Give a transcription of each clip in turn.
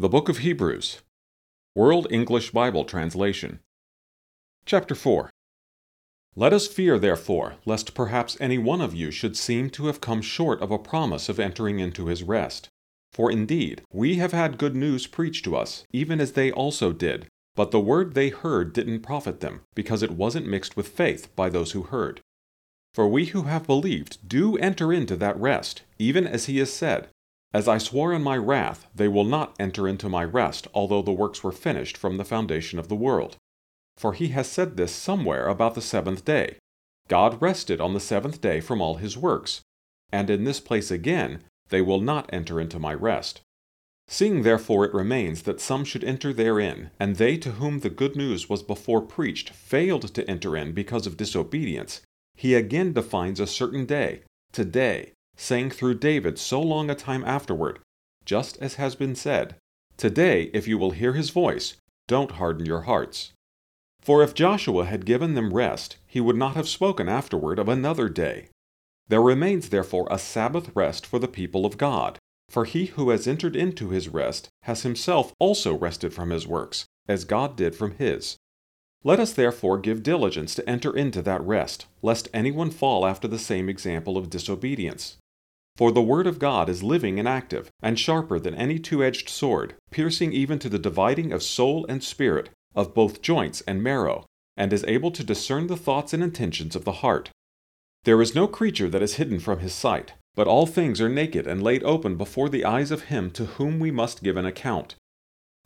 The Book of Hebrews, World English Bible Translation. Chapter 4 Let us fear, therefore, lest perhaps any one of you should seem to have come short of a promise of entering into his rest. For indeed, we have had good news preached to us, even as they also did. But the word they heard didn't profit them, because it wasn't mixed with faith by those who heard. For we who have believed do enter into that rest, even as he has said, As I swore in my wrath, they will not enter into my rest, although the works were finished from the foundation of the world. For he has said this somewhere about the seventh day. God rested on the seventh day from all his works. And in this place again, they will not enter into my rest. Seeing therefore it remains that some should enter therein, and they to whom the good news was before preached failed to enter in because of disobedience, he again defines a certain day, today, saying through David so long a time afterward, just as has been said, Today, if you will hear his voice, don't harden your hearts. For if Joshua had given them rest, he would not have spoken afterward of another day. There remains therefore a Sabbath rest for the people of God, for he who has entered into his rest has himself also rested from his works, as God did from his. Let us therefore give diligence to enter into that rest, lest anyone fall after the same example of disobedience. For the Word of God is living and active, and sharper than any two edged sword, piercing even to the dividing of soul and spirit, of both joints and marrow, and is able to discern the thoughts and intentions of the heart. There is no creature that is hidden from his sight, but all things are naked and laid open before the eyes of him to whom we must give an account.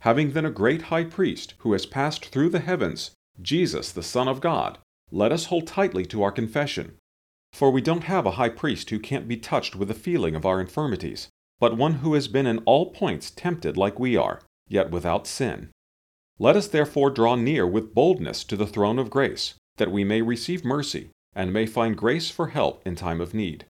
Having then a great high priest, who has passed through the heavens, Jesus, the Son of God, let us hold tightly to our confession. For we don't have a high priest who can't be touched with the feeling of our infirmities, but one who has been in all points tempted like we are, yet without sin. Let us therefore draw near with boldness to the throne of grace, that we may receive mercy, and may find grace for help in time of need.